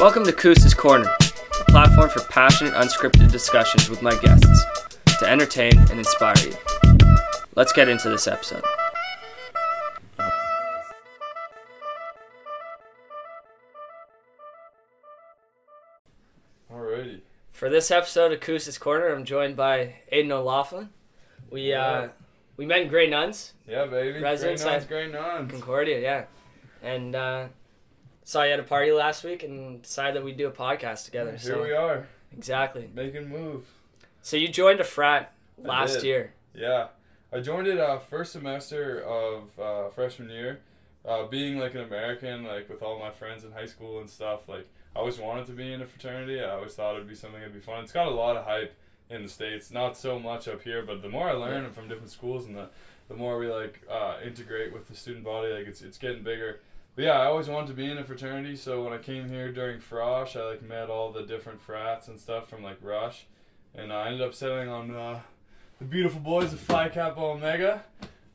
Welcome to Koos's Corner, a platform for passionate, unscripted discussions with my guests to entertain and inspire you. Let's get into this episode. Alrighty. For this episode of Koos's Corner, I'm joined by Aiden O'Laughlin. We uh, we met in Grey Nuns, Yeah, baby. Residence great nuns, great nuns. Concordia, yeah. And uh, saw you at a party last week and decided that we'd do a podcast together. Here so we are, exactly. making move. So you joined a frat last year. Yeah, I joined it uh, first semester of uh, freshman year. Uh, being like an American, like with all my friends in high school and stuff, like I always wanted to be in a fraternity. I always thought it'd be something that'd be fun. It's got a lot of hype in the states, not so much up here, but the more I learn from different schools and the the more we like uh, integrate with the student body, like it's it's getting bigger. But yeah, I always wanted to be in a fraternity. So when I came here during Frosh, I like met all the different frats and stuff from like Rush, and I ended up settling on uh, the beautiful boys of Phi Kappa Omega.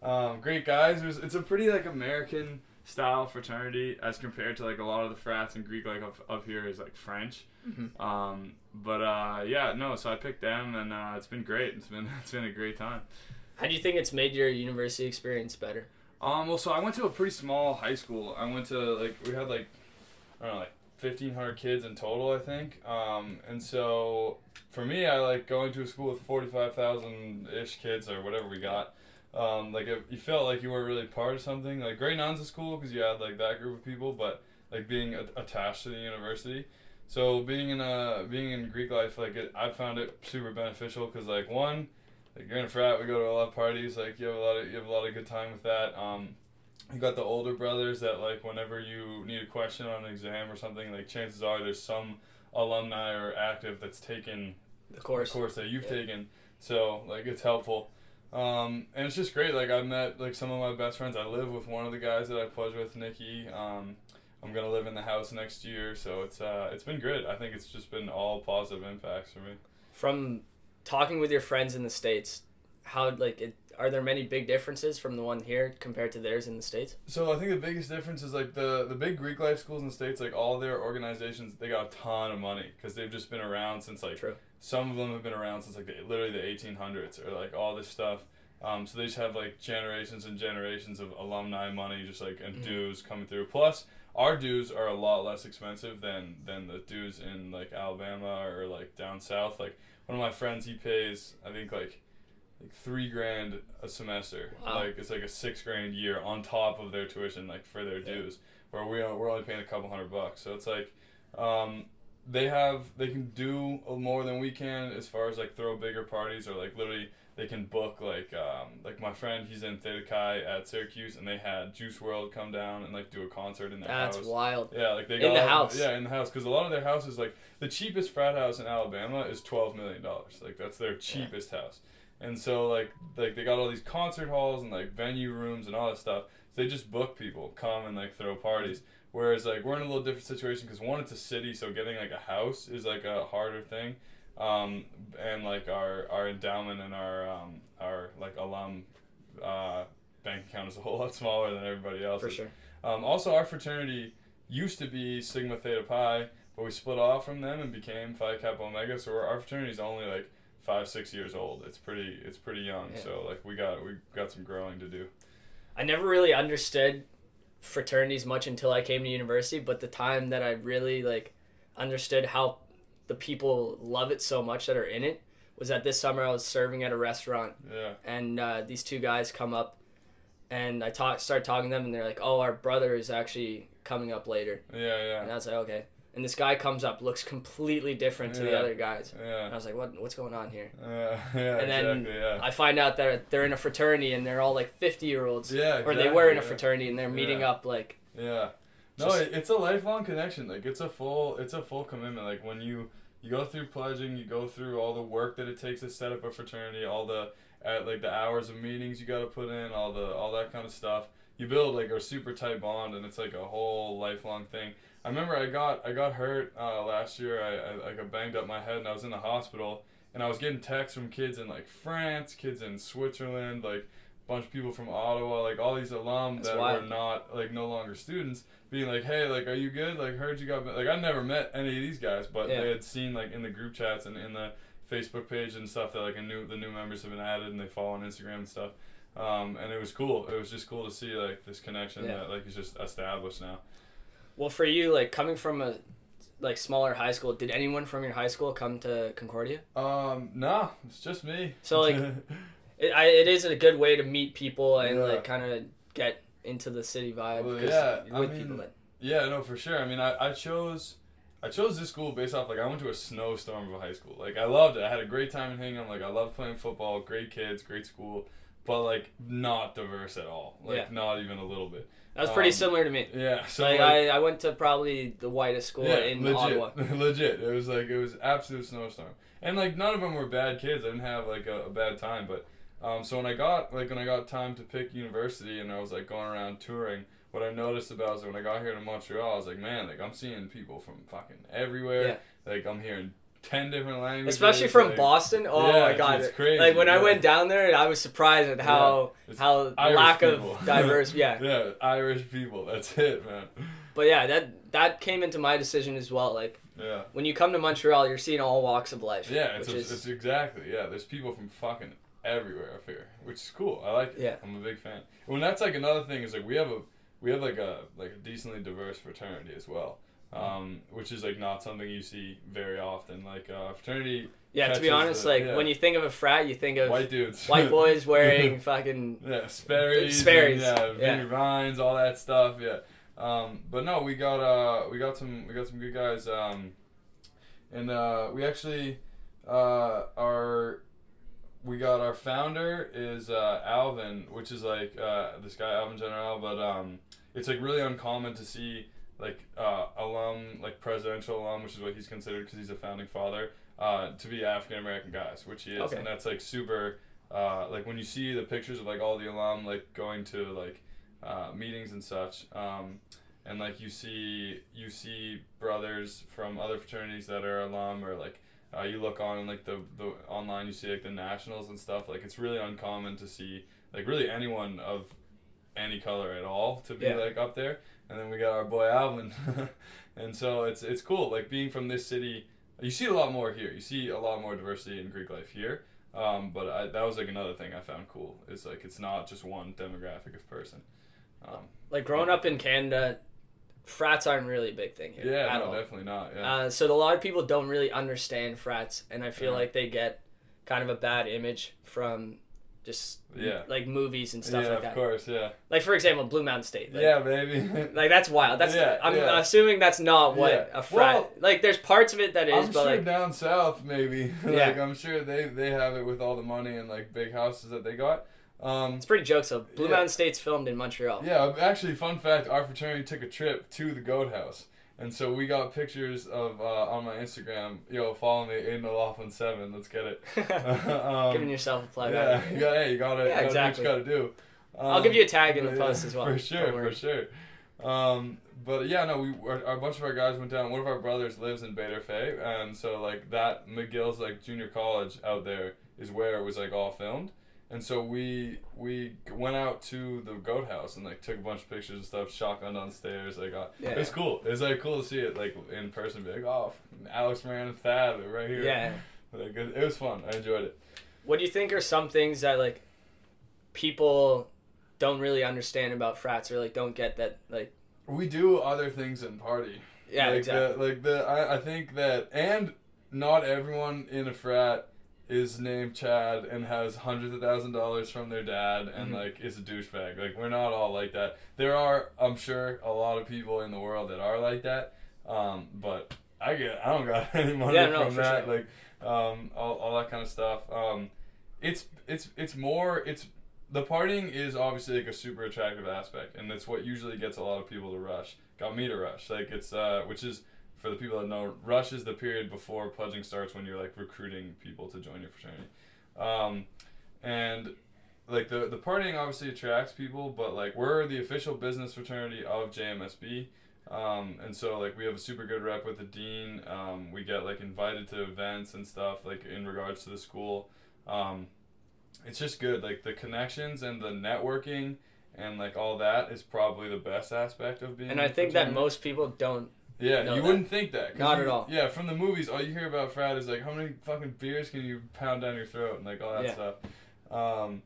Um, great guys. It was, it's a pretty like American style fraternity as compared to like a lot of the frats and Greek like up, up here is like French. Mhm. Um, but uh, yeah, no. So I picked them, and uh, it's been great. It's been it's been a great time. How do you think it's made your university experience better? Um, well, so I went to a pretty small high school. I went to like we had like I don't know like fifteen hundred kids in total, I think. Um, and so for me, I like going to a school with forty five thousand ish kids or whatever we got. Um, like it, you felt like you weren't really part of something. Like Grey Nuns is cool because you had like that group of people, but like being a- attached to the university. So being in a being in Greek life, like it, I found it super beneficial because like one, like you're in a frat, we go to a lot of parties. Like you have a lot of you have a lot of good time with that. Um, you got the older brothers that like whenever you need a question on an exam or something, like chances are there's some alumni or active that's taken Of course. the course that you've Yeah. taken. So like it's helpful. Um, and it's just great. Like I met like some of my best friends. I live with one of the guys that I pledged with, Nikki. Um, I'm gonna live in the house next year, so it's uh, it's been great. I think it's just been all positive impacts for me. From talking with your friends in the states, how like it, are there many big differences from the one here compared to theirs in the states? So I think the biggest difference is like the the big Greek life schools in the states, like all their organizations, they got a ton of money because they've just been around since like True. some of them have been around since like the, literally the 1800s or like all this stuff. Um, so they just have like generations and generations of alumni money, just like and Mhm. dues coming through. Plus, our dues are a lot less expensive than than the dues in like Alabama or like down south. Like one of my friends, he pays I think like like three grand a semester. Wow. Like it's like a six grand year on top of their tuition, like for their Yeah. dues. Where we are, we're only paying a couple hundred bucks. So it's like, um, they have they can do more than we can as far as like throw bigger parties or like literally they can book like um, like my friend he's in Theta Chi at Syracuse and they had Juice WRLD come down and like do a concert in their That's house. That's wild. Yeah, like they got In the house. Yeah, in the house because a lot of their houses like the cheapest frat house in Alabama is twelve million dollars. Like that's their cheapest house, and so like like they got all these concert halls and like venue rooms and all that stuff. So they just book people come and like throw parties. Whereas like we're in a little different situation because one it's a city, so getting like a house is like a harder thing. Um, and like our our endowment and our um, our like alum uh, bank account is a whole lot smaller than everybody else. For sure. Um, also, our fraternity used to be Sigma Theta Pi, but we split off from them and became Phi Kappa Omega. So our fraternity is only like five, six years old. It's pretty, it's pretty young. Yeah. So like we got we got some growing to do. I never really understood fraternities much until I came to university, but the time that I really like understood how the people love it so much that are in it was that this summer I was serving at a restaurant Yeah, and uh, these two guys come up and I talk start talking to them and they're like, "Oh, our brother is actually coming up later." yeah, yeah. And I was like, "Okay." And this guy comes up, looks completely different to the other guys. And I was like, "What? What's going on here?" uh, yeah, And then exactly. Yeah, I find out that they're in a fraternity and they're all like fifty year olds, yeah, or they were in a fraternity and they're meeting Yeah. up like Yeah. No, Just- it's a lifelong connection. Like it's a full, it's a full commitment. Like when you you go through pledging, you go through all the work that it takes to set up a fraternity, all the at like the hours of meetings you got to put in, all the all that kind of stuff. You build like a super tight bond, and it's like a whole lifelong thing. I remember I got I got hurt uh, last year. I, I like I banged up my head, and I was in the hospital, and I was getting texts from kids in like France, kids in Switzerland, like bunch of people from Ottawa, like all these alum That's that wild. were not like no longer students, being like, "Hey, like, are you good? Like, heard you got like I never met any of these guys, but Yeah. they had seen like in the group chats and in the Facebook page and stuff that like a new the new members have been added and they follow on Instagram and stuff." Um, and it was cool. It was just cool to see like this connection Yeah. that like is just established now. Well, for you, like coming from a like smaller high school, did anyone from your high school come to Concordia? Um, nah, it's just me. So, like, It, I, it is a good way to meet people and Yeah. like kind of get into the city vibe. Well, yeah, you're I with mean, people that Yeah, no, for sure. I mean, I, I chose I chose this school based off like I went to a snowstorm of a high school. Like I loved it. I had a great time in Hingham. Like I loved playing football. Great kids, great school, but like not diverse at all. Like Yeah. not even a little bit. that was pretty um, similar to me. Yeah. So like, like, I, I went to probably the whitest school in legit, Ottawa. legit. It was like it was absolute snowstorm, and like none of them were bad kids. I didn't have like a, a bad time, but um, so when I got like when I got time to pick university and I was like going around touring, what I noticed about is when I got here to Montreal, I was like, man, like I'm seeing people from fucking everywhere. Yeah. Like I'm hearing ten different languages, Especially from like, Boston. Oh Yeah, my god! it's crazy, Like when I went down there, I was surprised at how It's how Irish lack people. of diverse. Yeah, yeah, Irish people. That's it, man. but yeah, that that came into my decision as well. Like Yeah. when you come to Montreal, you're seeing all walks of life. Yeah, it's, a, is it's exactly yeah. There's people from fucking everywhere up here, which is cool. I like it. Yeah. I'm a big fan. Well, that's like another thing is like we have a we have like a like a decently diverse fraternity as well, um, which is like not something you see very often. Like uh, fraternity yeah. To be honest, the- like yeah. when you think of a frat, you think of white dudes, white boys wearing fucking yeah, Sperry's, Sperry's, and, yeah, yeah. Vineyard Vines, all that stuff, yeah. Um, but no, we got uh, we got some we got some good guys, um, and uh, we actually uh, our we got our founder is uh, Alvin, which is like uh, this guy Alvin General, but um, it's like really uncommon to see like uh, alum, like presidential alum, which is what he's considered because he's a founding father, uh, to be African American guys, which he is, Okay. and that's like super. Uh, like when you see the pictures of like all the alum like going to like uh, meetings and such, um, and like you see you see brothers from other fraternities that are alum or like uh, you look on like the, the online you see like the nationals and stuff like it's really uncommon to see like really anyone of any color at all to be Yeah. like up there. And then we got our boy alvin. And so it's it's cool like being from this city you see a lot more here. You see a lot more diversity in greek life here. Um, but I, that was like another thing i found cool. Is like it's not just one demographic of person. Um, like growing up in Canada. Frats aren't really a big thing here yeah no definitely not yeah Uh, so a lot of people don't really understand frats, and I feel Yeah. like they get kind of a bad image from just Yeah. like movies and stuff yeah like that. of course yeah Like for example, Blue Mountain State. Like, yeah baby Like that's wild. That's Yeah, I'm yeah. assuming that's not what a frat. Well, like there's parts of it that is, I'm but sure like down south maybe. Yeah. like I'm sure they they have it with all the money and like big houses that they got. Um, it's pretty jokes. So Blue Yeah. Mountain State's filmed in Montreal. yeah, actually, fun fact: our fraternity took a trip to the Goat House, and so we got pictures of uh, on my Instagram. Yo, follow me, Aiden O'Laughlin seven. Let's get it. um, Giving yourself a plug. yeah, out. you got hey, you got to Yeah, you exactly. got to do. I'll Um, give you a tag in the yeah, post as well. For sure, for sure. Um, but yeah, no, we our, a bunch of our guys went down. One of our brothers lives in Baie-D'Urfé, and so like that McGill's like junior college out there is where it was like all filmed. And so we we went out to the goat house and like took a bunch of pictures and stuff, shotgun downstairs. Like, uh, Yeah. it was cool. It was like cool to see it like in person. Be like, oh, Alex Moran and Thad right here. Yeah. Like, it, it was fun. I enjoyed it. What do you think are some things that like people don't really understand about frats or like don't get that like We do other things than party. yeah like exactly The, like the, I, I think that, and not everyone in a frat is named Chad and has hundreds of thousand dollars from their dad and Mhm. like is a douchebag. Like we're not all like that. There are, I'm sure, a lot of people in the world that are like that. Um, but I get, I don't got any money Yeah, no, from that. sure. Like, um, all, all that kind of stuff. Um, it's it's it's more it's the partying is obviously like a super attractive aspect, and it's what usually gets a lot of people to rush. Got me to rush, like it's uh, which is for the people that know, rush is the period before pledging starts when you're like recruiting people to join your fraternity, um, and like the the partying obviously attracts people, but like we're the official business fraternity of JMSB. Um, and so like we have a super good rep with the dean. Um, we get like invited to events and stuff like in regards to the school. Um, it's just good. Like the connections and the networking and like all that is probably the best aspect of being. And I think that most people don't. Yeah, you that. wouldn't think that. Not you- at all. Yeah, from the movies, all you hear about frat is like how many fucking beers can you pound down your throat and like all that Yeah. stuff. Um,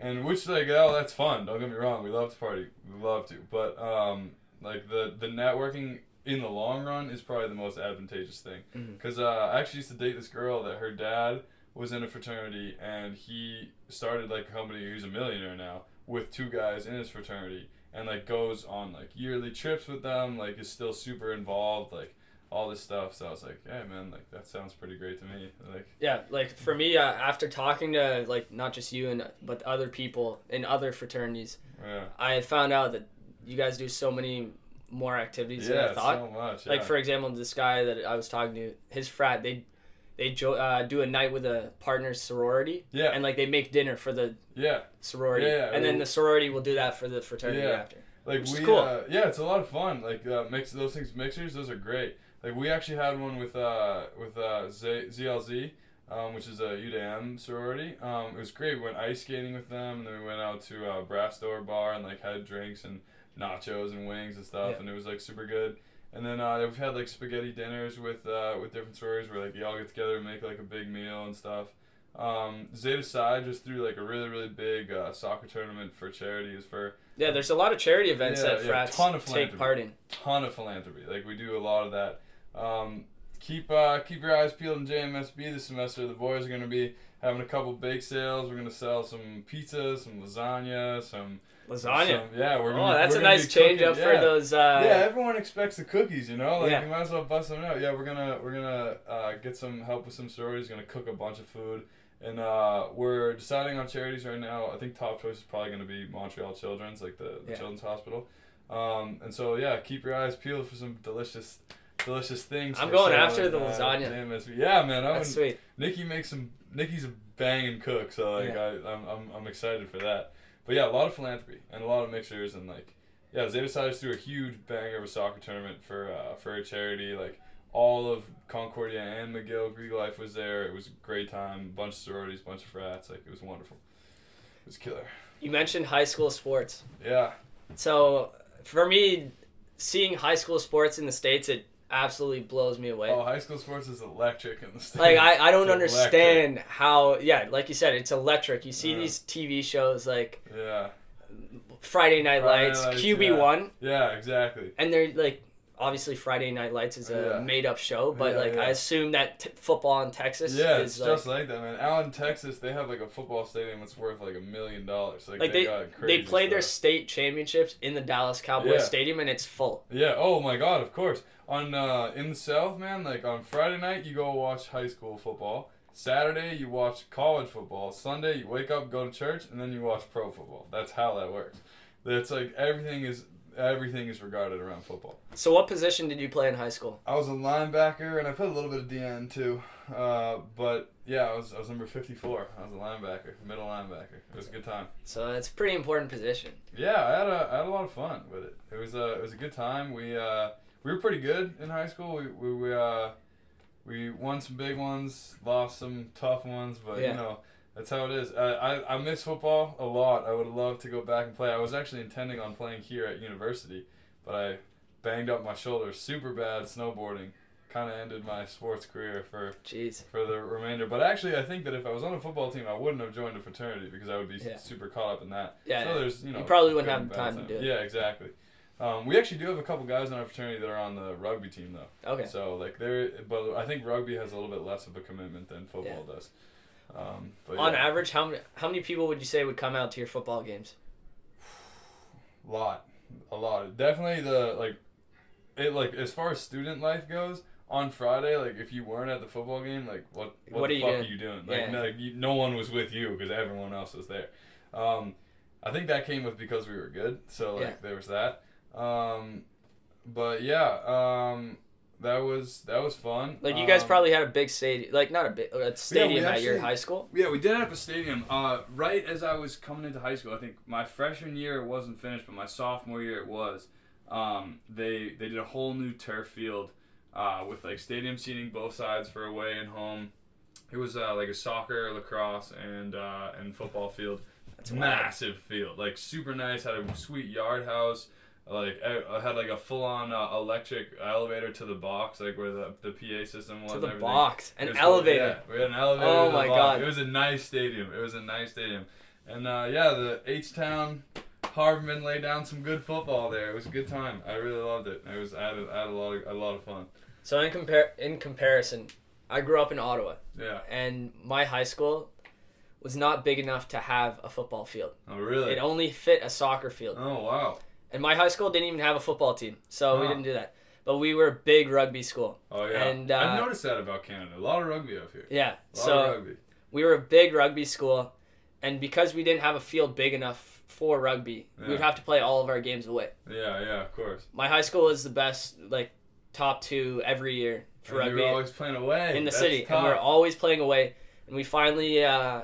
and which like oh that's fun. Don't get me wrong, we love to party, we love to, but um, like the the networking in the long run is probably the most advantageous thing. Because uh, I actually used to date this girl that her dad was in a fraternity and he started like a company. He's a millionaire now with two guys in his fraternity and like goes on like yearly trips with them. Like is still super involved. Like all this stuff. So I was like, hey man, like that sounds pretty great to me. Like Yeah, like for me, uh, after talking to like not just you and but other people in other fraternities, yeah, I found out that you guys do so many more activities than I thought. so much. Like for example, this guy that I was talking to, his frat, they they jo- uh, do a night with a partner's sorority, yeah, and like they make dinner for the yeah. sorority, Yeah, and then the sorority will do that for the fraternity Yeah. after. Like we, cool. uh, yeah, it's a lot of fun. Like uh, mix those things, mixers, those are great. Like we actually had one with uh, with uh, Z- ZLZ, um, which is a UDM sorority. Um, it was great. We went ice skating with them, and then we went out to uh, Brass Door Bar and like had drinks and nachos and wings and stuff, Yeah. and it was like super good. And then uh, we've had like spaghetti dinners with uh, with different stories where like you all get together and make like a big meal and stuff. Um, Zeta Psi just threw like a really really big uh, soccer tournament for charities for Yeah, there's a lot of charity events Yeah, that yeah, frats ton of take philanthropy. part in. ton of philanthropy. Like we do a lot of that. Um, keep uh, keep your eyes peeled in JMSB this semester. The boys are going to be having a couple bake sales. We're going to sell some pizza, some lasagna, some Lasagna. some- yeah, we're gonna, Oh, that's we're a nice change cooking- up for those. Uh, yeah, everyone expects the cookies, you know. Like Yeah. you might as well bust them out. Yeah, we're gonna we're gonna uh, get some help with some sororities. Gonna cook a bunch of food, and uh, we're deciding on charities right now. I think top choice is probably gonna be Montreal Children's, like the, the Yeah. Children's Hospital. Um, and so yeah, keep your eyes peeled for some delicious, delicious things. I'm going after the uh, lasagna. Yeah, man. I That's sweet. Nikki makes some. Nikki's a banging cook, so like Yeah. I, I'm, I'm I'm excited for that. But yeah, a lot of philanthropy and a lot of mixers and like yeah, Zeta just threw a huge banger of a soccer tournament for uh, for a charity. Like all of Concordia and McGill Greek Life was there. It was a great time. Bunch of sororities, bunch of frats. Like it was wonderful. It was killer. You mentioned high school sports. Yeah. So for me, seeing high school sports in the states, it absolutely blows me away. Oh, high school sports is electric in the states. like I, I don't It's understand how yeah like you said it's electric you see Yeah. these tv shows like Yeah. friday night Friday lights Lights, qb1 Yeah. Exactly. and they're like obviously friday night lights is a Yeah. made-up show but Yeah, like i assume that t- football in texas Yeah, is it's like, just like that, man. Out in Texas, they have like a football stadium that's worth like a million dollars. Like, Like, they, they- they play their state championships in the dallas cowboys Yeah. stadium and it's full Yeah. Oh my God. Of course. On uh, in the South, man. Like on Friday night, you go watch high school football. Saturday, you watch college football. Sunday, you wake up, go to church, and then you watch pro football. That's how that works. That's like everything is everything is regarded around football. so what position did you play in high school I was a linebacker, and I played a little bit of DN too. Uh, but yeah, I was I was number fifty four. I was a linebacker, middle linebacker. It was a good time. so it's a pretty important position Yeah, I had a I had a lot of fun with it. It was a it was a good time. We uh we were pretty good in high school. We we, we uh we won some big ones, lost some tough ones, but Yeah. you know that's how it is. Uh, I I miss football a lot. I would love to go back and play. I was actually intending on playing here at university, but I banged up my shoulder super bad snowboarding. Kind of ended my sports career for jeez for the remainder. But actually, I think that if I was on a football team, I wouldn't have joined a fraternity because I would be Yeah. super caught up in that. yeah So there's, you know, You probably wouldn't have bad time to do it. Yeah, exactly. Um, we actually do have a couple guys in our fraternity that are on the rugby team though. okay So like they're, but I think rugby has a little bit less of a commitment than football does. Um, but on yeah, average how many how many people would you say would come out to your football games A lot, a lot. Definitely the like, it like as far as student life goes. On Friday, like if you weren't at the football game, like what what, What the are fuck doing? are you doing? Like Yeah. no, you, no one was with you because everyone else was there. Um, I think that came with because we were good. So like Yeah. there was that. Um, but yeah, um, that was that was fun. Like you guys Um, probably had a big stadium, like not a big a stadium at your actually- high school. Yeah, we did have a stadium. Uh, right as I was coming into high school, I think my freshman year it wasn't finished, but my sophomore year it was. Um, they they did a whole new turf field, uh, with like stadium seating both sides for away and home. It was uh, like a soccer, lacrosse, and uh, and football field. That's wild. massive field, like super nice. Had a sweet yard house. Like I, I had like a full on uh, electric elevator to the box, like where the, the PA system was. To and the everything. box, an elevator. Yeah, we had an elevator. Oh my box. God. It was a nice stadium. It was a nice stadium, and uh, yeah, the H Town Harbormen laid down some good football there. It was a good time. I really loved it. It was I had, I had a lot of a lot of fun. So in compare in comparison, I grew up in Ottawa, Yeah. and my high school was not big enough to have a football field. Oh really? It only fit a soccer field, Oh wow. And my high school didn't even have a football team, so we didn't do that. But we were a big rugby school. Oh yeah. And, uh, I've noticed that about Canada. A lot of rugby up here. Yeah, A lot so of rugby. we were a big rugby school, and because we didn't have a field big enough for rugby, we'd have to play all of our games away. Yeah, yeah, of course. My high school is the best, like top two every year for And rugby were always playing away in the That's city, Tough. and we are always playing away. And we finally, uh,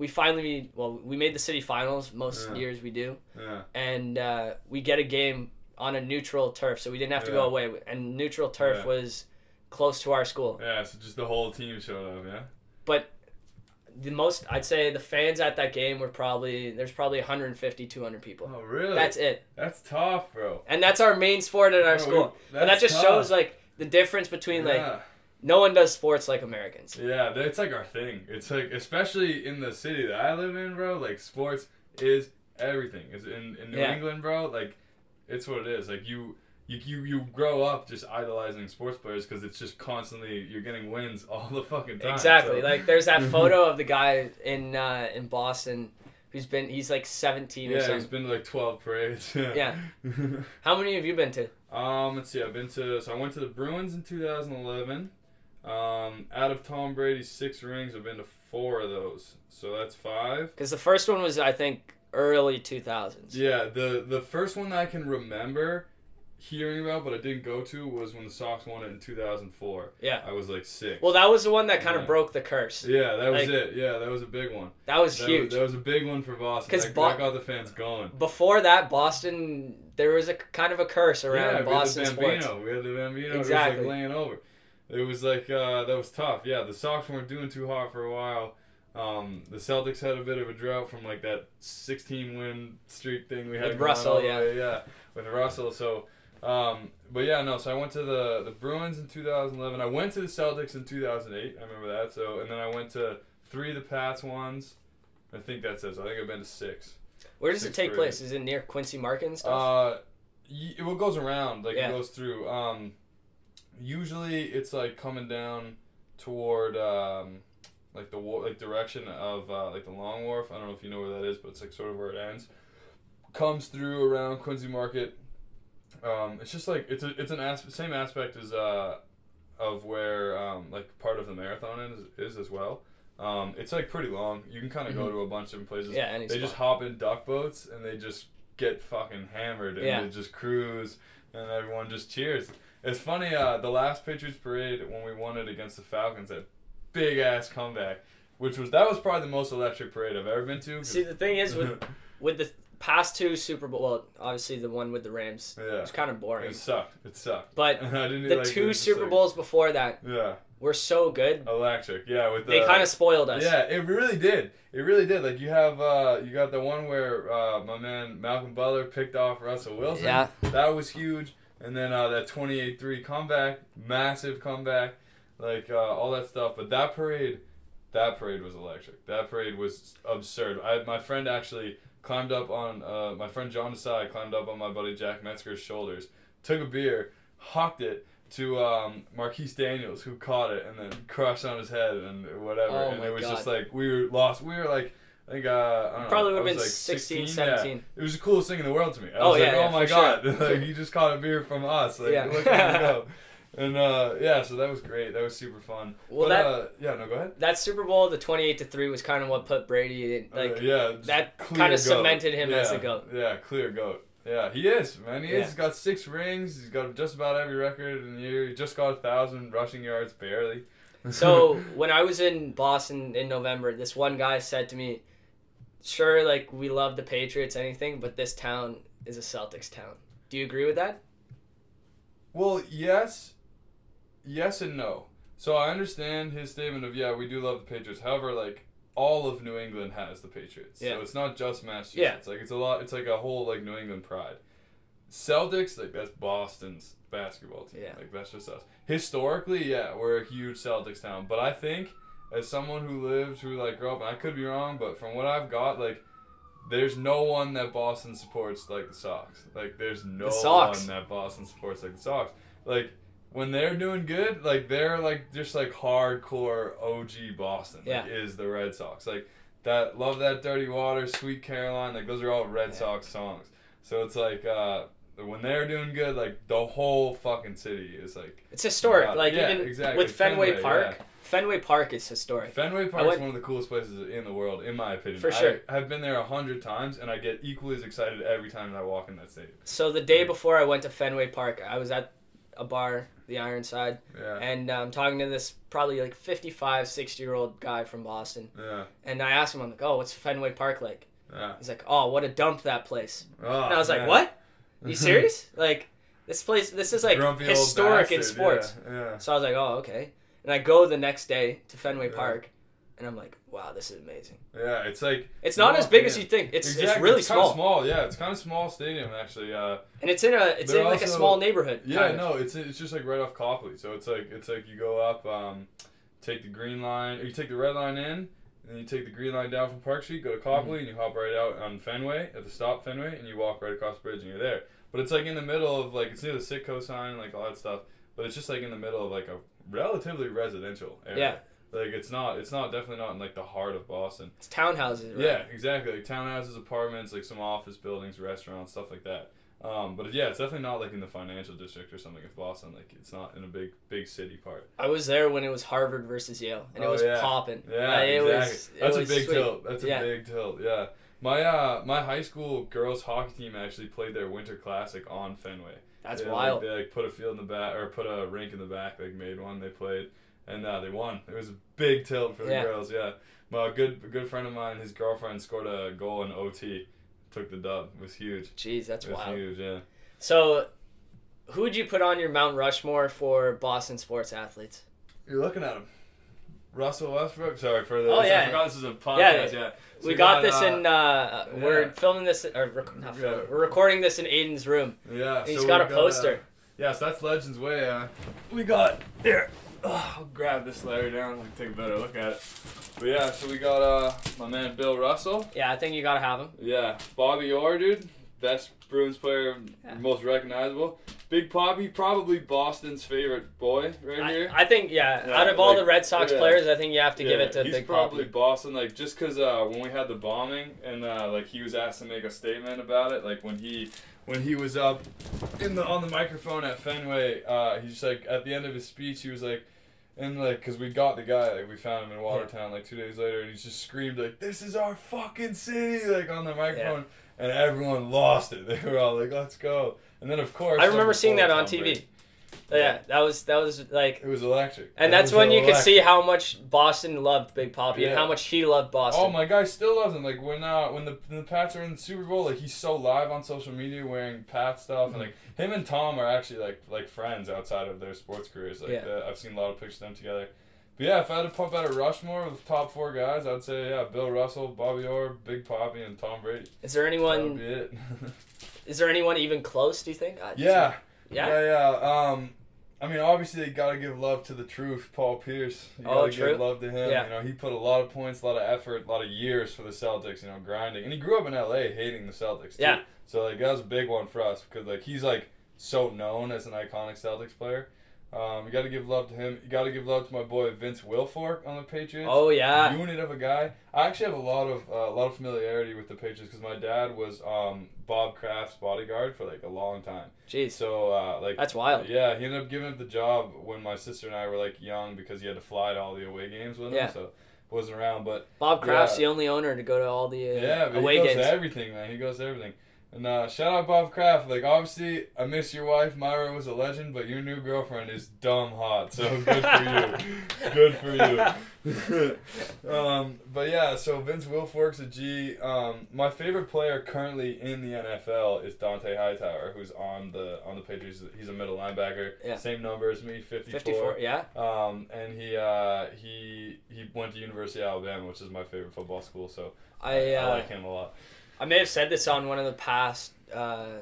we finally, well, we made the city finals. Most Yeah. years we do, yeah. and uh, we get a game on a neutral turf, so we didn't have to go away. And neutral turf Yeah. was close to our school. Yeah, so just the whole team showed up, yeah? But the most, I'd say, the fans at that game were probably there's probably 150, 200 people. Oh, really? That's it, That's tough, bro. and that's our main sport at our Bro, school. we- And that just tough. shows like the difference between like yeah. No one does sports like Americans. Yeah, it's like our thing. It's like, especially in the city that I live in, bro, like sports is everything. Is in, in New Yeah. England, bro, like, it's what it is. Like, you. You, you, you grow up just idolizing sports players because it's just constantly you're getting wins all the fucking time. Exactly. so- Like there's that photo of the guy in uh, in Boston who's been he's like 17 or yeah, he's been to like twelve parades. Yeah. How many have you been to? Um, let's see. I've been to so I went to the Bruins in 2011. Um, out of Tom Brady's six rings, I've been to four of those. So that's five. Because the first one was I think early 2000s. Yeah, the the first one that I can remember hearing about, but I didn't go to, was when the Sox won it in 2004. Yeah. I was like six. Well, that was the one that kind of Yeah. broke the curse. yeah, that was like- it. Yeah, that was a big one. That was That huge. Was, that was a big one for Boston. Because Bo- that got the fans going. Before that, Boston there was a kind of a curse around yeah, Boston we had the sports. We had the Bambino. Exactly. It was like laying over. It was like uh, that was tough. Yeah, the Sox weren't doing too hot for a while. Um, the Celtics had a bit of a drought from like that 16 win streak thing we had With Russell, yeah. way, yeah, with Russell. So, um, but yeah, no. So I went to the the Bruins in 2011. I went to the Celtics in 2008. I remember that. So and then I went to three of the Pats ones. I think that's it. So I think I've been to six. Where does it take grade. place? Is it near Quincy Market and stuff? Uh, it goes around, like Yeah. it goes through. Um, usually it's like coming down toward um, like the wa- like direction of uh, like the Long Wharf. I don't know if you know where that is, but it's like sort of where it ends. Comes through around Quincy Market. Um, it's just like it's a it's an as- same aspect as uh, of where um, like part of the marathon is, is as well. Um, it's like pretty long. You can kind of go Mhm. to a bunch of different places yeah, any they just hop in duck boats and they just get fucking hammered and Yeah. they just cruise and everyone just cheers. It's funny, uh, the last Patriots parade when we won it against the Falcons, that big ass comeback, which was that was probably the most electric parade I've ever been to. See, the thing is with with the past two Super Bowl, well, obviously the one with the Rams, yeah, it's kind of boring. it sucked. It sucked. But the like, two was Super like- Bowls before that Yeah, were so good. electric. Yeah, with the They kind of spoiled us. Yeah, it really did. It really did. Like you have, uh, you got the one where uh, my man Malcolm Butler picked off Russell Wilson. Yeah. that was huge. And then uh, that 28-3 comeback, massive comeback, like uh, all that stuff. But that parade, that parade was electric. That parade was absurd. I my friend actually climbed up on uh, my friend John Desai climbed up on my buddy Jack Metzger's shoulders, took a beer, hucked it to um, Marquise Daniels, who caught it and then crushed on his head and whatever. Oh and it was God. just like we were lost. We were like. I think uh, I don't know, Probably would have been like 16, 16, 17. Yeah. It was the coolest thing in the world to me. I Oh, was yeah, like, yeah, oh my god, sure. like you just caught a beer from us. Like, Yeah. look at go. And uh, yeah, so that was great. That was super fun. Well, but that- uh, yeah, no, go ahead. That Super Bowl, the twenty-eight to three, was kind of what put Brady in, like. Uh, yeah, that kinda cemented him yeah, as a goat. Yeah, clear goat. Yeah, he is man. He is. Yeah. He's got six rings. He's got just about every record in the year. He just got a thousand rushing yards, barely. So when I was in Boston in November, this one guy said to me, "Sure, like we love the Patriots, anything, but this town is a Celtics town." Do you agree with that? Well, yes, yes and no. So I understand his statement of yeah, we do love the Patriots. However, like all of New England has the Patriots. Yeah. So it's not just Massachusetts. Yeah. It's like it's a lot. It's like a whole like New England pride. Celtics, like that's Boston's basketball team. Yeah. Like that's just us. Historically, yeah, we're a huge Celtics town. But I think as someone who lived, who like grew up, and I could be wrong, but from what I've got, like. There's no one that Boston supports like the Sox. Like there's no The one that Boston supports like the Sox. Like when they're doing good, like they're like just like hardcore OG Boston. Like, Yeah. is the Red Sox. Like that love that dirty water, sweet Caroline, like those are all Red Yeah. Sox songs. So it's like uh when they're doing good, like the whole fucking city is like It's historic. Like yeah, even exactly. with Fenway, Fenway, Park. yeah. Fenway Park is historic. Fenway Park is one of the coolest places in the world, in my opinion. For sure. I have been there a hundred times, and I get equally as excited every time that I walk in that stadium. So the day before I went to Fenway Park, I was at a bar, the Ironside, Yeah, and I'm talking to this probably like 55, 60 year old guy from Boston. yeah, And I asked him, I'm like, oh, what's Fenway Park like? yeah. He's like, oh, what a dump that place. Oh, And I was like, man. what? you serious? like, this place, this is like Grumpy historic in sports. Yeah, yeah. So I was like, oh, okay. And I go the next day to Fenway Yeah. Park, and I'm like, wow, this is amazing. Yeah, it's like It's not as big yeah. as you think. It's exactly. it's really kinda small, small, yeah. It's kind of small stadium actually. Uh, and it's in a it's in like a small neighborhood. yeah, kind of. no, it's it's just like right off Copley. So it's like it's like you go up, um, take the green line, or you take the red line in, and then you take the green line down from Park Street, go to Copley, Mm-hmm. and you hop right out on Fenway at the stop Fenway, and you walk right across the bridge, and you're there. But it's like in the middle of like it's near the Citgo sign, like all that stuff. But it's just like in the middle of like a relatively residential area. Yeah. Like it's not, it's not definitely not in like the heart of Boston. It's townhouses. Right? Yeah, exactly. Like townhouses, apartments, like some office buildings, restaurants, stuff like that. Um, but yeah, it's definitely not like in the financial district or something. If Boston, like it's not in a big big city part. I was there when it was Harvard versus Yale, and it Oh, was yeah. popping. Yeah, Like, it exactly. was. It That's a big sweet. tilt. That's Yeah. a big tilt. Yeah. My uh my high school girls hockey team actually played their winter classic on Fenway. That's They, wild. Like, they like put a field in the back or put a rink in the back. Like made one. They played and uh, they won. It was a big tilt for the Yeah. girls. Yeah. My good a good friend of mine, his girlfriend scored a goal in OT. Took the dub. It was huge. Jeez, that's It was wild. huge. Yeah. So, who would you put on your Mount Rushmore for Boston sports athletes? You're looking at him. Russell Westbrook. Sorry for the. Oh, yeah. I forgot this is a podcast. Yeah. Yeah. So we got, this uh, in. Uh, We're filming this, or rec- not Yeah. we're recording this in Aiden's room. Yeah. He's so got a poster. uh, yeah, so that's Legends Way. Uh, we got here. Oh, I'll grab this letter down and take a better look at it. But yeah, so we got uh my man Bill Russell. yeah, I think you gotta have him. Yeah, Bobby Orr, dude, best Bruins player, Yeah. most recognizable. Big Papi, probably Boston's favorite boy right I, here. I think, yeah, Yeah, out of all the Red Sox yeah. players, I think you have to give it to he's Big probably Poppy. Boston, like just because uh, when we had the bombing and uh, like he was asked to make a statement about it, like when he when he was up in the on the microphone at Fenway, uh, he's just like at the end of his speech, he was like. And like, cause we got the guy, like we found him in Watertown like two days later, and he just screamed like, "This is our fucking city!" like on the microphone, and everyone lost it. They were all like, "Let's go!" And then of course, I remember seeing that on TV. Yeah, that was that was like, It was electric. and It that's when you could see how much Boston loved Big Papi and how much he loved Boston. Oh my guy still loves him. Like when uh when the when the Pats are in the Super Bowl, like he's so live on social media wearing Pat stuff, and like him and Tom are actually like like friends outside of their sports careers. Like Yeah. uh, I've seen a lot of pictures of them together. But yeah, if I had to pump out a Rushmore with the top four guys, I'd say yeah, Bill Russell, Bobby Orr, Big Papi, and Tom Brady. Is there That would anyone? be it. Is there anyone even close? Do you think? Uh, yeah, Yeah. yeah, yeah. Um, I mean, obviously they gotta give love to the truth, Paul Pierce. You Oh, gotta true. give love to him. Yeah. You know, he put a lot of points, a lot of effort, a lot of years for the Celtics. You know, grinding, and he grew up in L.A. hating the Celtics. Too. Yeah. So like that was a big one for us because like he's like so known as an iconic Celtics player. Um, you got to give love to him. You got to give love to my boy Vince Wilfork on the Patriots. Oh yeah. Unit of a guy. I actually have a lot of uh, a lot of familiarity with the Patriots because my dad was um, Bob Kraft's bodyguard for like a long time. Jeez, So uh, like that's wild. yeah, he ended up giving up the job when my sister and I were like young because he had to fly to all the away games with Yeah. him, so wasn't around. But Bob Kraft's Yeah. the only owner to go to all the uh, yeah, away he goes games. to everything, man. He goes to everything. And uh, shout out Bob Kraft. Like obviously, I miss your wife. Myra was a legend, but your new girlfriend is dumb hot. So good for you. good for you. um, but yeah, so Vince Wilfork's a G. Um, my favorite player currently in the NFL is Dont'a Hightower, who's on the on the Patriots. He's a middle linebacker. Yeah. Same number as me, fifty four. 54, yeah. Um, and he uh, he he went to University of Alabama, which is my favorite football school. So I, uh, I like him a lot. I may have said this on one of the past uh,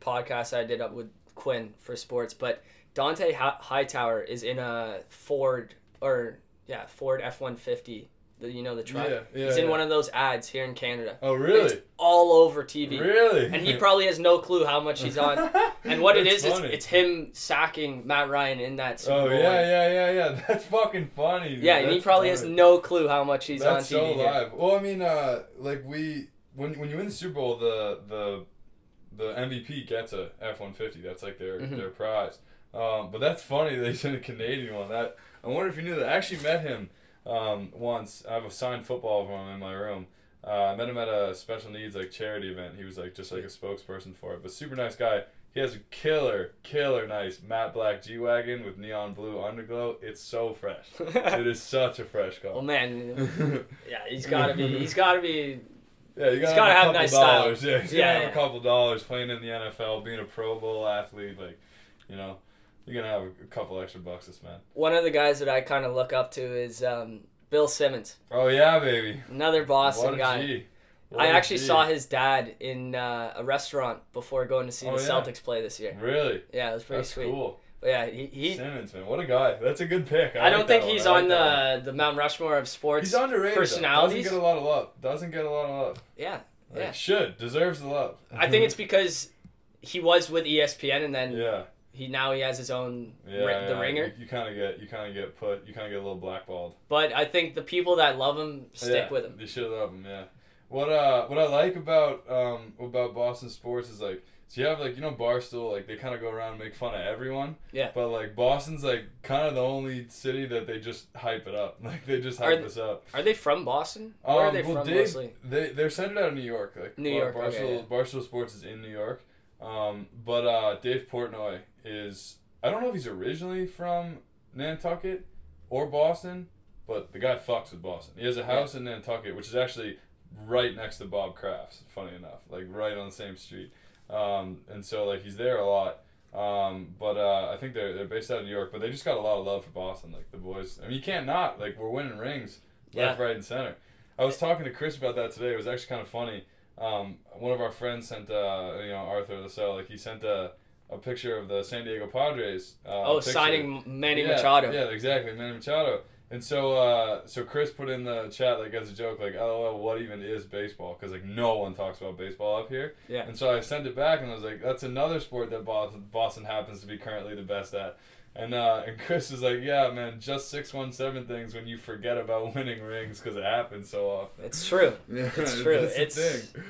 podcasts I did up with Quinn for sports, but Dont'a Hi- Hightower is in a Ford or yeah Ford F one fifty. You know the truck. Yeah, yeah, He's in yeah. one of those ads here in Canada. Oh really? It's all over TV. Really? And he probably has no clue how much he's on. And what it is, it's, it's him sacking Matt Ryan in that Super Oh Bowl. yeah, yeah, yeah, yeah. That's fucking funny. dude. Yeah, and he probably has no clue how much he's That's on so TV. here. live. Well, I mean, uh, like we when when you win the Super Bowl, the the the MVP gets a F one fifty. That's like their Mhm. their prize. Um, but that's funny they sent a Canadian one. That I wonder if you knew that. I actually met him um, once. I have a signed football of him in my room. Uh, I met him at a special needs like charity event. He was like just like a spokesperson for it. But super nice guy. He has a killer, killer nice matte black G wagon with neon blue underglow. It's so fresh. it is such a fresh car. well, man, yeah, he's gotta be. He's gotta be. Yeah, you gotta, gotta have, have a couple nice style. dollars. Yeah, he's Yeah, gotta have yeah. a couple dollars playing in the NFL, being a Pro Bowl athlete. Like, you know, you're gonna have a, couple extra bucks this man. One of the guys that I kind of look up to is um, Bill Simmons, Oh yeah, baby. another Boston guy. I actually G. saw his dad in uh, a restaurant before going to see Oh, the yeah. Celtics play this year. Really? Yeah, it was pretty That's sweet. cool. But yeah, he, he Simmons, man, what a guy. That's a good pick. I, I, don't like think he's on one. the the Mount Rushmore of sports. He's underrated. though. personalities. Doesn't get a lot of love. Doesn't get a lot of love. yeah, Like, Yeah. Should deserves the love. I think it's because he was with ESPN and then yeah. he now he has his own Yeah, ri- the yeah. ringer. You, kind of get you kind of get put you kind of get a little blackballed. But I think the people that love him stick Yeah, with him. They should love him. Yeah. What uh what I like about um about Boston sports is like so you have like you know Barstool like they kind of go around and make fun of everyone. Yeah. But like Boston's like kind of the only city that they just hype it up. Like they just hype Are- this up. Are they from Boston? Where are Um, they well, from Dave- mostly? They they're centered out of New York. Like New York, okay, Barstool yeah. Barstool Sports is in New York. Um, but uh, Dave Portnoy is I don't know if he's originally from Nantucket or Boston, but the guy fucks with Boston. He has a house in Nantucket, which is actually right next to Bob Kraft's. Funny enough, like right on the same street. Um, and so like he's there a lot. Um, but uh, I think they're they're based out of New York, but they just got a lot of love for Boston. Like the boys, I mean, you can't not like we're winning rings left, Yeah. right, and center. I was talking to Chris about that today. It was actually kind of funny. Um, one of our friends sent, uh, you know, Arthur Lascelles, like he sent a, a picture of the San Diego Padres. Uh, Oh, picture. signing Manny yeah, Machado. Yeah, exactly, Manny Machado. And so, uh, so Chris put in the chat like as a joke, like, "LOL, what even is baseball?" Because like no one talks about baseball up here. Yeah. And so I sent it back, and I was like, "That's another sport that Boston, Boston happens to be currently the best at." And uh, and Chris was like, "Yeah, man, just six one seven things when you forget about winning rings because it happens so often." It's true. Yeah, It's true. that's the It's- thing.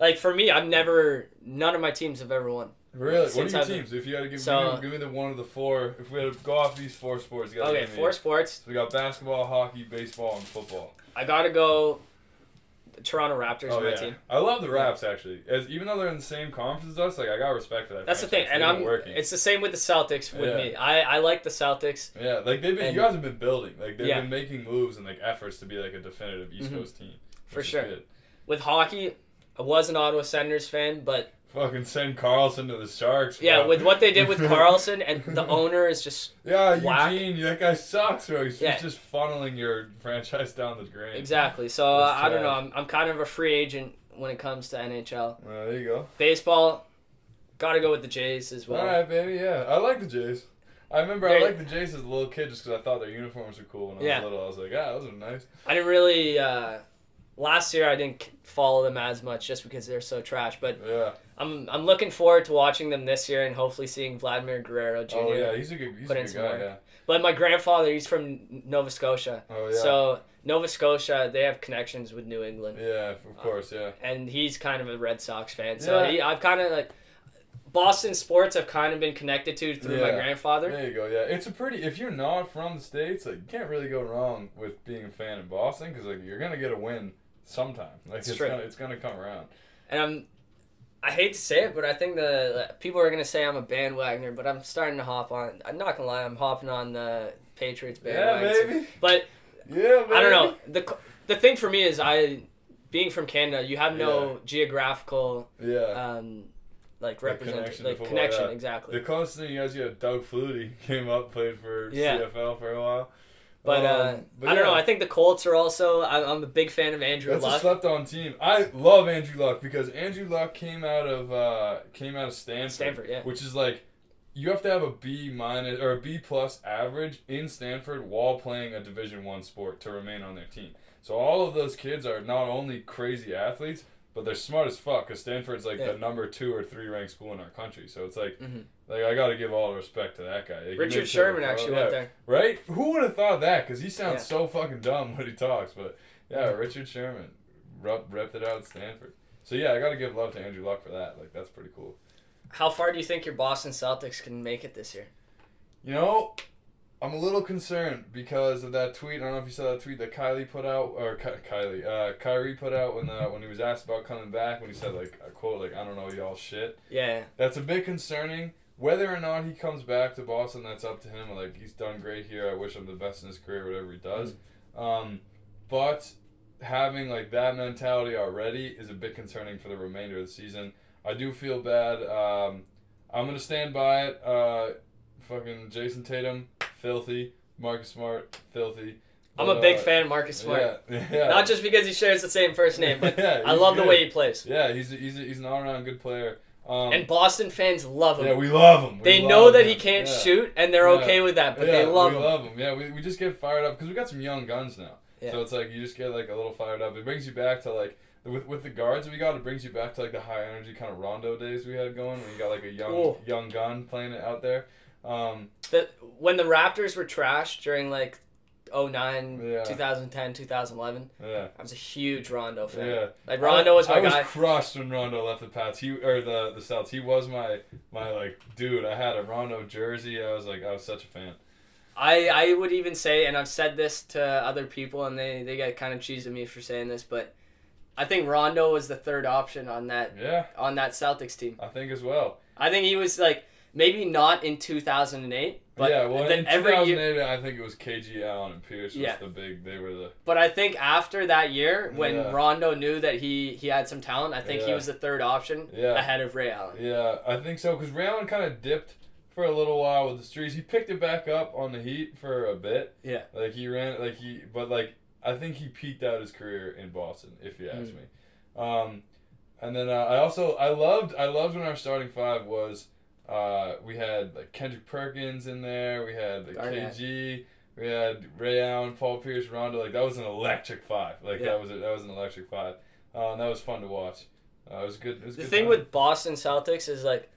Like for me, I've never. None of my teams have ever won. Really. What Since are your I've- teams? If you had to give, So- me, give me the one of the four. If we had to go off these four sports, you Okay, four sports. So we got basketball, hockey, baseball, and football. I gotta go. Toronto Raptors, oh my yeah, team. I love the Raps actually. As even though they're in the same conference as us, like I got respect for that. That's the thing, and been I'm. working. It's the same with the Celtics with Yeah. me. I I like the Celtics. yeah, like they've been. and- you guys have been building. Like they've Yeah. been making moves and like efforts to be like a definitive East Mhm. Coast team. For sure. With hockey, I was an Ottawa Senators fan, but Fucking send Karlsson to the Sharks. yeah, with what they did with Karlsson and the owner is just Yeah, whack. Eugene, that guy sucks, bro. He's Yeah. just funneling your franchise down the drain. exactly. So uh, I don't know. I'm, I'm kind of a free agent when it comes to NHL. Well, there you go. Baseball, gotta go with the Jays as well. All right, baby. Yeah, I like the Jays. I remember I They're- liked the Jays as a little kid just because I thought their uniforms were cool when I Yeah. was little. I was like, ah, those are nice. I didn't really. Uh, last year, I didn't follow them as much just because they're so trash. But Yeah. I'm I'm looking forward to watching them this year and hopefully seeing Vladimir Guerrero Jr. Oh yeah, he's a good, he's Put a in good some guy. work. Yeah. But my grandfather, he's from Nova Scotia. Oh yeah. So Nova Scotia, they have connections with New England, yeah, of um, course, yeah. and he's kind of a Red Sox fan. So Yeah. he, I've kind of like Boston sports. I've kind of been connected to through my grandfather. There you go. Yeah, it's a pretty. If you're not from the states, like you can't really go wrong with being a fan in Boston because like you're gonna get a win sometime. Like It's gonna it's gonna come around. And I'm I hate to say it, but I think the people are gonna say I'm a bandwagoner, but I'm starting to hop on. I'm not gonna lie, I'm hopping on the Patriots bandwagon. Yeah, baby. But Yeah, baby. I don't know. the The thing for me is I, being from Canada, you have no Yeah. geographical, Yeah. um, like represent connection like connection yeah. exactly. The closest thing you guys get, Doug Flutie came up, played for Yeah. CFL for a while. But, uh, Um, but I don't know. I think the Colts are also. I'm, I'm a big fan of Andrew That's a Luck. slept on team. I love Andrew Luck because Andrew Luck came out of uh, came out of Stanford, Stanford, yeah. which is like you have to have a B minus or a B plus average in Stanford while playing a Division One sport to remain on their team. So all of those kids are not only crazy athletes, but they're smart as fuck. Because Stanford's like Yeah. the number two or three ranked school in our country. So it's like, Mhm. like I got to give all the respect to that guy. Like, Richard made sure Sherman actually went there. Right? Who would have thought that? Because he sounds Yeah. so fucking dumb when he talks. But yeah, Richard Sherman rep, repped it out at Stanford. So yeah, I got to give love to Andrew Luck for that. Like that's pretty cool. How far do you think your Boston Celtics can make it this year? You know, I'm a little concerned because of that tweet. I don't know if you saw that tweet that Kylie put out or Ky- Kylie, uh, Kyrie put out when uh, when he was asked about coming back. When he said like a quote like I don't know y'all shit. Yeah, That's a bit concerning. Whether or not he comes back to Boston, that's up to him. Like he's done great here. I wish him the best in his career, whatever he does. Um, but having like that mentality already is a bit concerning for the remainder of the season. I do feel bad. Um, I'm gonna stand by it. Uh, fucking Jayson Tatum, filthy. Marcus Smart, filthy. I'm But, a big uh, fan of Marcus Smart. Yeah, yeah. Not just because he shares the same first name, but Yeah, I love the way he plays. Yeah, he's a, he's a, he's an all around good player. Um, And Boston fans love him. yeah, we love him. We they love know that him. he can't shoot, and they're okay with that, but they love we him. love him. Yeah, we, we just get fired up because we got some young guns now. Yeah. So it's like you just get like a little fired up. It brings you back to like with with the guards we got. It brings you back to like the high energy kind of Rondo days we had going when you got like a young Cool. young gun playing it out there. Um, The, when the Raptors were trashed during like 09, Yeah. 2010, 2011, yeah, I was a huge Rondo fan. yeah. Like Rondo was my I was guy. crushed when Rondo left the Pats. He or the the Celtics. He was my my like dude. I had a Rondo jersey. I was like I was such a fan. I, I would even say, and I've said this to other people, and they, they get kind of cheesed at me for saying this, but I think Rondo was the third option on that Yeah, on that Celtics team. I think as well. I think he was like maybe not in 2008, but yeah, well, in every year. 2008, I think it was KG Allen and Pierce was Yeah. the big. They were the But I think after that year, when Yeah. Rondo knew that he he had some talent, I think he was the third option Yeah. ahead of Ray Allen. Yeah, I think so. Because Ray Allen kind of dipped for a little while with the streets. He picked it back up on the Heat for a bit. Yeah. Like he ran, like he, but like I think he peaked out his career in Boston, if you ask Mm. me. Um, and then uh, I also I loved I loved when our starting five was uh, we had like Kendrick Perkins in there. We had like KG. We had Ray Allen, Paul Pierce, Rondo. Like that was an electric five. Like Yeah. that was a, that was an electric five. Uh, and that was fun to watch. Uh, it was good. It was The good thing time. with Boston Celtics is like,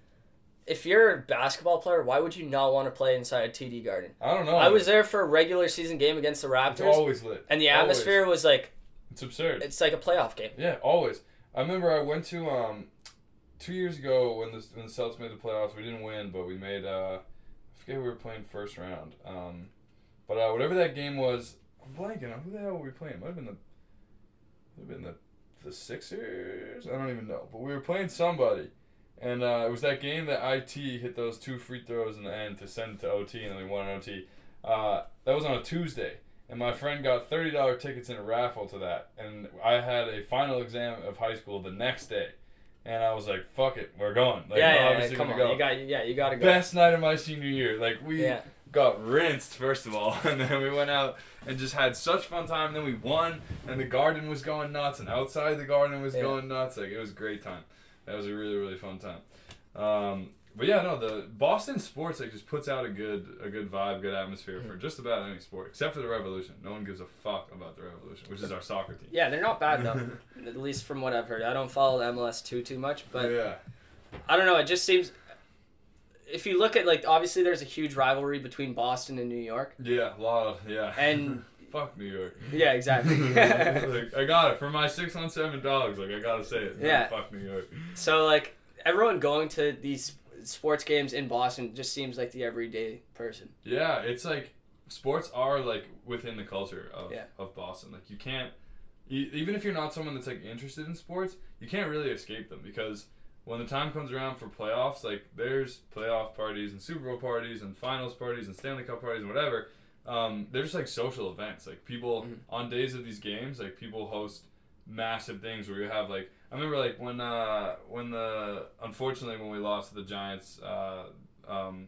if you're a basketball player, why would you not want to play inside a TD Garden? I don't know. I was there for a regular season game against the It's Raptors, always lit. and the Always. atmosphere was like It's absurd. it's like a playoff game. Yeah, always. I remember I went to um two years ago when the when the Celtics made the playoffs. We didn't win, but we made uh I forget we were playing first round. Um, but uh, whatever that game was, I'm blanking on who the hell were we playing. Might have been the might have been the the Sixers. I don't even know, but we were playing somebody. And uh, it was that game that IT hit those two free throws in the end to send to OT, and then we won OT. Uh, that was on a Tuesday and my friend got thirty dollar tickets in a raffle to that, and I had a final exam of high school the next day, and I was like, "Fuck it, we're going." Like, yeah, yeah, yeah, obviously come on, go. you got yeah, you got to go. Best night of my senior year. Like we Yeah. got rinsed first of all, and then we went out and just had such fun time. Then we won, and the garden was going nuts, and outside the garden was Yeah. going nuts. Like it was a great time. That was a really really fun time. Um, but yeah, no, the Boston sports like just puts out a good a good vibe, good atmosphere for hmm. just about any sport, except for the Revolution. No one gives a fuck about the Revolution, which is our soccer team. Yeah, they're not bad though. At least from what I've heard. I don't follow MLS too too much, but yeah, I don't know. It just seems. If you look at like, obviously, there's a huge rivalry between Boston and New York, yeah, a lot of yeah. and fuck New York. yeah, exactly. like, I got it for my six on seven dogs. Like I gotta say it. Yeah. Fuck New York. so like, everyone going to these sports games in Boston just seems like the everyday person. Yeah, it's like sports are like within the culture of, Yeah. of Boston. Like you can't, even if you're not someone that's like interested in sports, you can't really escape them because when the time comes around for playoffs, like there's playoff parties and Super Bowl parties and finals parties and Stanley Cup parties and whatever. Um, they're just like social events. Like people Mhm. on days of these games, like people host massive things where you have like I remember like when uh when the unfortunately when we lost to the Giants uh um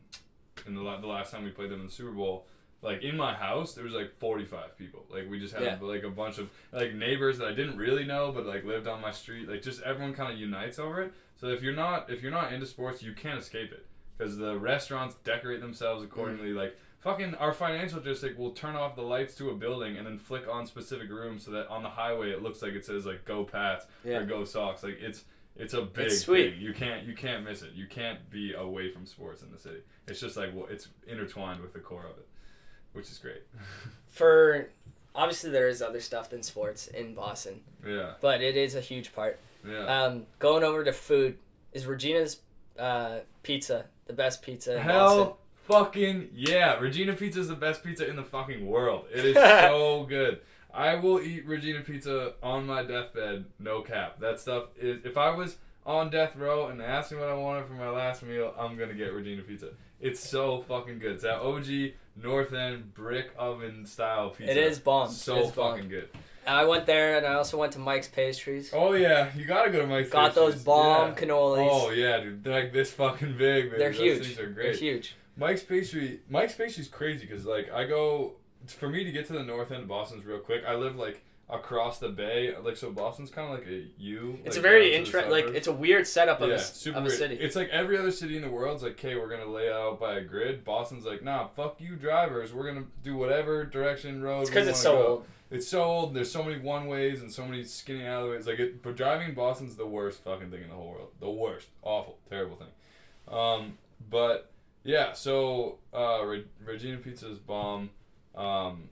in the, the last time we played them in the Super Bowl like in my house there was like 45 people. Like we just had Yeah. like a bunch of like neighbors that I didn't really know but like lived on my street. Like just everyone kind of unites over it. So if you're not if you're not into sports you can't escape it. Because the restaurants decorate themselves accordingly. Like fucking our financial district will turn off the lights to a building and then flick on specific rooms so that on the highway it looks like it says like go pats Yeah. or go sox. Like it's it's a big It's sweet. thing you can't you can't miss it. You can't be away from sports in the city. It's just like well, it's intertwined with the core of it which is great. For obviously there is other stuff than sports in Boston, yeah. But it is a huge part. yeah. Um, going over to food. Is Regina's uh, pizza the best pizza in Boston. Fucking yeah. Regina Pizza is the best pizza in the fucking world. It is so good. I will eat Regina Pizza on my deathbed, no cap. That stuff is if I was on death row and they asked me what I wanted for my last meal, I'm gonna get Regina Pizza. It's so fucking good. It's that OG North End brick oven style pizza. It is bomb. So is bomb. fucking good. I went there and I also went to Mike's Pastries. Oh yeah, you gotta go to Mike's. Got those bomb Yeah. cannolis. Oh yeah, dude. They're like this fucking big. Baby. They're Those huge. Things are They're great. huge. Mike's Pastry, Mike's Pastry's crazy because like I go for me to get to the north end of Boston's real quick. I live like across the bay, like so Boston's kind of like a U. It's like, a very the interesting, like it's a weird setup of, yeah, a, super of a city. It's like every other city in the world's like, okay, we're gonna lay out by a grid. Boston's like, nah, fuck you drivers. We're gonna do whatever direction road. It's because it's so go." old. It's so old. and There's so many one ways and so many skinny alleyways. Like, it, but driving in Boston's the worst fucking thing in the whole world. The worst, awful, terrible thing. Um, but yeah, so uh, Re- Regina Pizza is bomb, um,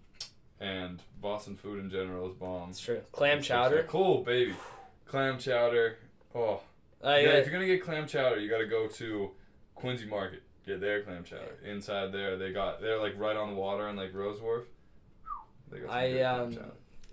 and Boston food in general is bomb. It's true. Clam chowder. cool, baby. Clam chowder. Oh, Uh, yeah. yeah. If you're gonna get clam chowder, you gotta go to Quincy Market. Get their clam chowder. Inside there, they got they're like right on the water in like Rowes Wharf. They got some I um,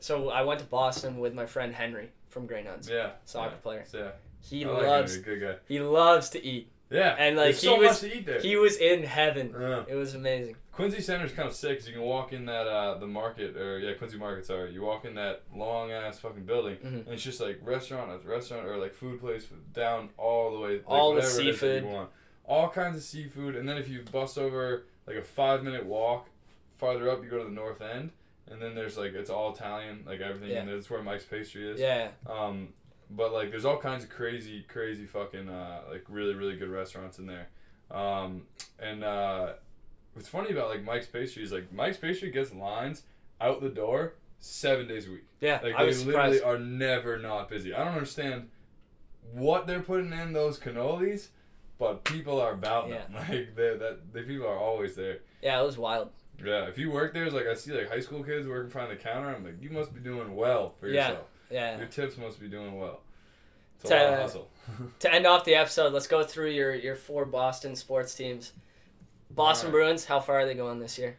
so I went to Boston with my friend Henry from Grey Nuns, Yeah. soccer yeah. player. Yeah. He I loves he's a good guy. he loves to eat. Yeah. And, like, There's he so was- much to eat there. He was in heaven. Yeah. It was amazing. Quincy Center's kind of sick 'cause you can walk in that uh the market or yeah Quincy Market sorry you walk in that long ass fucking building Mhm. and it's just like restaurant after restaurant or like food place down all the way like, All the whatever it is that seafood. you want. all kinds of seafood and then if you bust over like a five minute walk farther up you go to the north end and then there's like it's all Italian like everything Yeah. and that's where Mike's pastry is Yeah. um, but like, there's all kinds of crazy, crazy fucking uh, like really, really good restaurants in there. Um, and uh, what's funny about like Mike's Pastry is like Mike's Pastry gets lines out the door seven days a week. Yeah. Like I they literally are never not busy. I don't understand what they're putting in those cannolis, but people are about them. Like they that the people are always there. Yeah, it was wild. Yeah, if you work there, it's like I see like high school kids working behind the counter. I'm like, you must be doing well for Yeah. yourself. Yeah. Your tips must be doing well. It's a To- lot of hustle. to end off the episode, let's go through your your four Boston sports teams. Boston Alright. Bruins, how far are they going this year?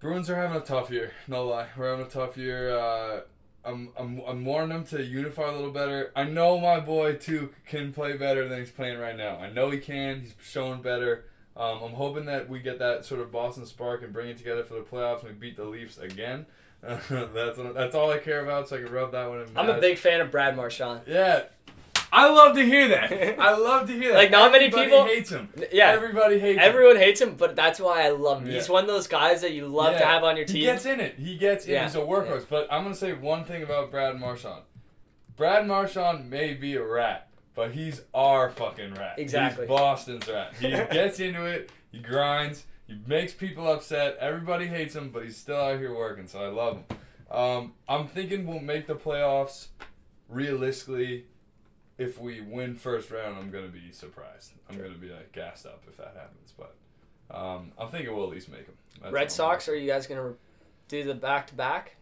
Bruins are having a tough year. No lie, we're having a tough year. Uh, I'm, I'm, I'm wanting them to unify a little better. I know my boy too can play better than he's playing right now. I know he can. He's showing better. Um, I'm hoping that we get that sort of Boston spark and bring it together for the playoffs and we beat the Leafs again. that's that's all I care about, so I can rub that one in. I'm a big fan of Brad Marchand. Yeah, I love to hear that. I love to hear that. Like, not many people- hates him. Yeah. Everybody hates him. Everyone hates him, but that's why I love him. He's one of those guys that you love to have on your team. He gets in it. He gets in. Yeah. He's a workhorse. But I'm gonna say one thing about Brad Marchand. Brad Marchand may be a rat, but he's our fucking rat. Exactly. He's Boston's rat. He gets into it. He grinds. He makes people upset. Everybody hates him, but he's still out here working. So I love him. Um, I'm thinking we'll make the playoffs. Realistically, if we win first round, I'm gonna be surprised. I'm gonna be like gassed up if that happens. But um, I'm thinking we'll at least make them. That's Red. Sox, are you guys gonna do the back to back?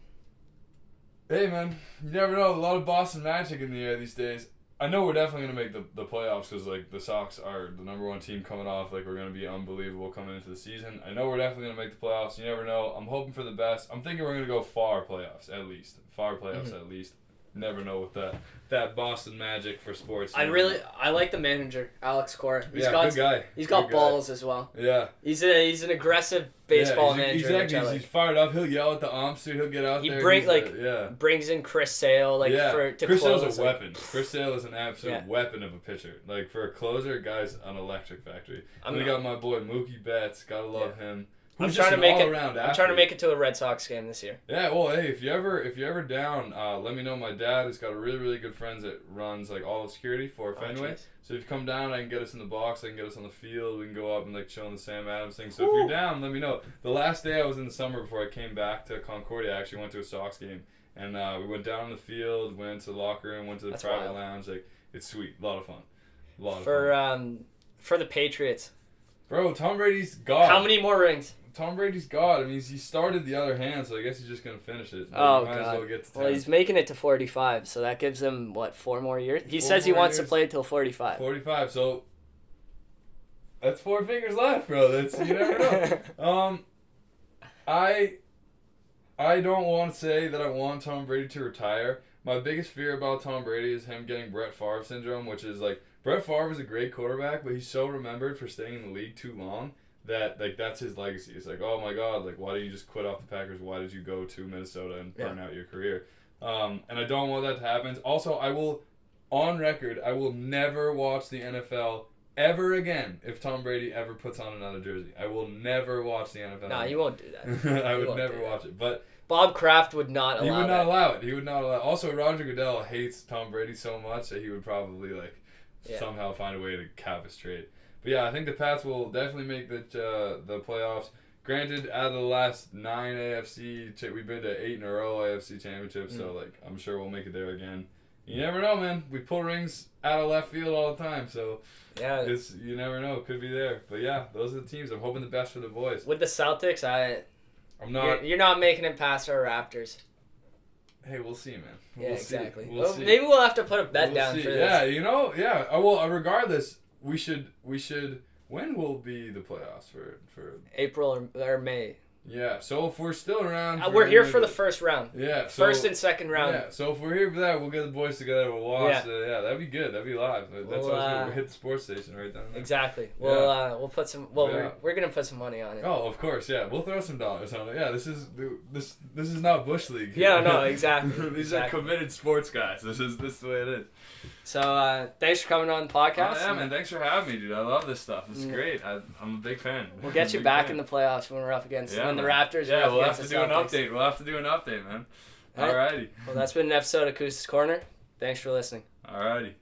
Hey man, you never know. A lot of Boston Magic in the air these days. I know we're definitely gonna make the, the playoffs because like the Sox are the number one team coming off. Like we're gonna be unbelievable coming into the season. I know we're definitely gonna make the playoffs. You never know. I'm hoping for the best. I'm thinking we're gonna go far playoffs at least. Far playoffs Mhm. at least. Never know with that that Boston magic for sports. I really I like the manager Alex Cora. He's yeah, got good guy. he's got Good guy. balls as well. Yeah, He's a he's an aggressive baseball yeah, he's, manager. Exactly, he's, like. he's fired up. He'll yell at the umps. dude. He'll get out He there. bring, He's a- like, yeah. Brings in Chris Sale like yeah, for to Chris close. Sale's a like- weapon. Chris Sale is an absolute Yeah. weapon of a pitcher. Like for a closer, guy's an electric factory. I'm, we got my boy Mookie Betts. Gotta love him. I'm trying to make it. I'm trying to make it to a Red Sox game this year. Yeah, well, hey, if you ever if you ever down, uh, let me know. My dad has got a really really good friends that runs like all of security for Oh, Fenway. jeez. so if you come down, I can get us in the box. I can get us on the field. We can go up and like chill in the Sam Adams thing. So if you're down, let me know. The last day I was in the summer before I came back to Concordia, I actually went to a Sox game, and uh, we went down on the field, went to the locker room, went to the That's private wild. lounge. Like it's sweet, a lot of fun, a lot of For fun. um for the Patriots. Bro, Tom Brady's God. How many more rings? Tom Brady's God. I mean, he started the other hand, so I guess he's just gonna finish it. Oh, God. well Well, he's making it to 45, so that gives him what four more years. He Four says he wants years. to play till 45. 45. So that's four fingers left, bro. That's you never know. um, I I don't want to say that I want Tom Brady to retire. My biggest fear about Tom Brady is him getting Brett Favre syndrome, which is like Brett Favre is a great quarterback, but he's so remembered for staying in the league too long that like that's his legacy. It's like, oh my god, like why did you just quit off the Packers? Why did you go to Minnesota and burn out your career? Um, and I don't want that to happen. Also, I will, on record, I will never watch the NFL ever again if Tom Brady ever puts on another jersey. I will never watch the NFL. nah, you won't do that. I would never watch it, but Bob Kraft would not allow it. he would not allow it. He would not allow. Also, Roger Goodell hates Tom Brady so much that he would probably like Yeah. somehow find a way to cap his trade. But yeah, I think the Pats will definitely make the uh, the playoffs. Granted, out of the last nine AFC, cha- we've been to eight in a row AFC championships, so like I'm sure we'll make it there again. You never know, man. We pull rings out of left field all the time, so Yeah. it's you never know. Could be there. But yeah, those are the teams. I'm hoping the best for the boys. With the Celtics, I I'm you're, not. you're not making it past our Raptors. Hey, we'll see, man. Yeah, We'll see. exactly. We'll Well, see. maybe we'll have to put a bet We'll down see. for this. Yeah, you know, yeah. Uh, well, uh, regardless, we should we should. When will be the playoffs for for? April or, or May. Yeah. So if we're still around, Uh, we're here for the first round. yeah so, First and second round. Yeah. So if we're here for that, we'll get the boys together. We'll watch. Yeah. Yeah. yeah, that'd be good. That'd be live. That's We'll, always good. uh, We'll hit the sports station right down there. Exactly. We'll uh, we'll put some. Well, Yeah. we're, we're gonna put some money on it. Oh, of course, yeah. We'll throw some dollars on it. Yeah, this is this this is not bush league. Yeah, no, exactly, These exactly. are committed sports guys. This is this is the way it is. So uh, thanks for coming on the podcast. Oh, yeah, man. Thanks for having me, dude. I love this stuff. It's Mm. great. I, I'm a big fan. We'll get you back fan. in the playoffs when we're up against Yeah, when the man. Raptors. are Yeah, we'll have to the do an update. We'll have to do an update, man. All Alrighty. Well, that's been an episode of Koos's Corner. Thanks for listening. Alrighty.